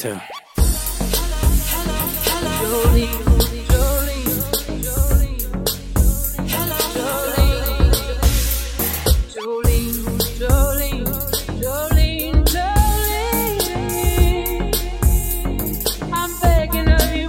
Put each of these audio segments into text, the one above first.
too. I'm begging of you,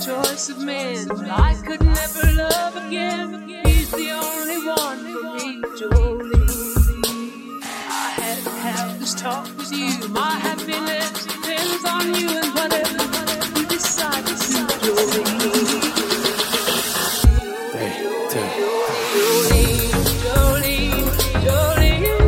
choice of men, I could never love again. He's the only one for me, Jolene. I had to have this talk with you. My happiness depends on you and whatever you decide to do, Jolene. Two. Jolene, Jolene,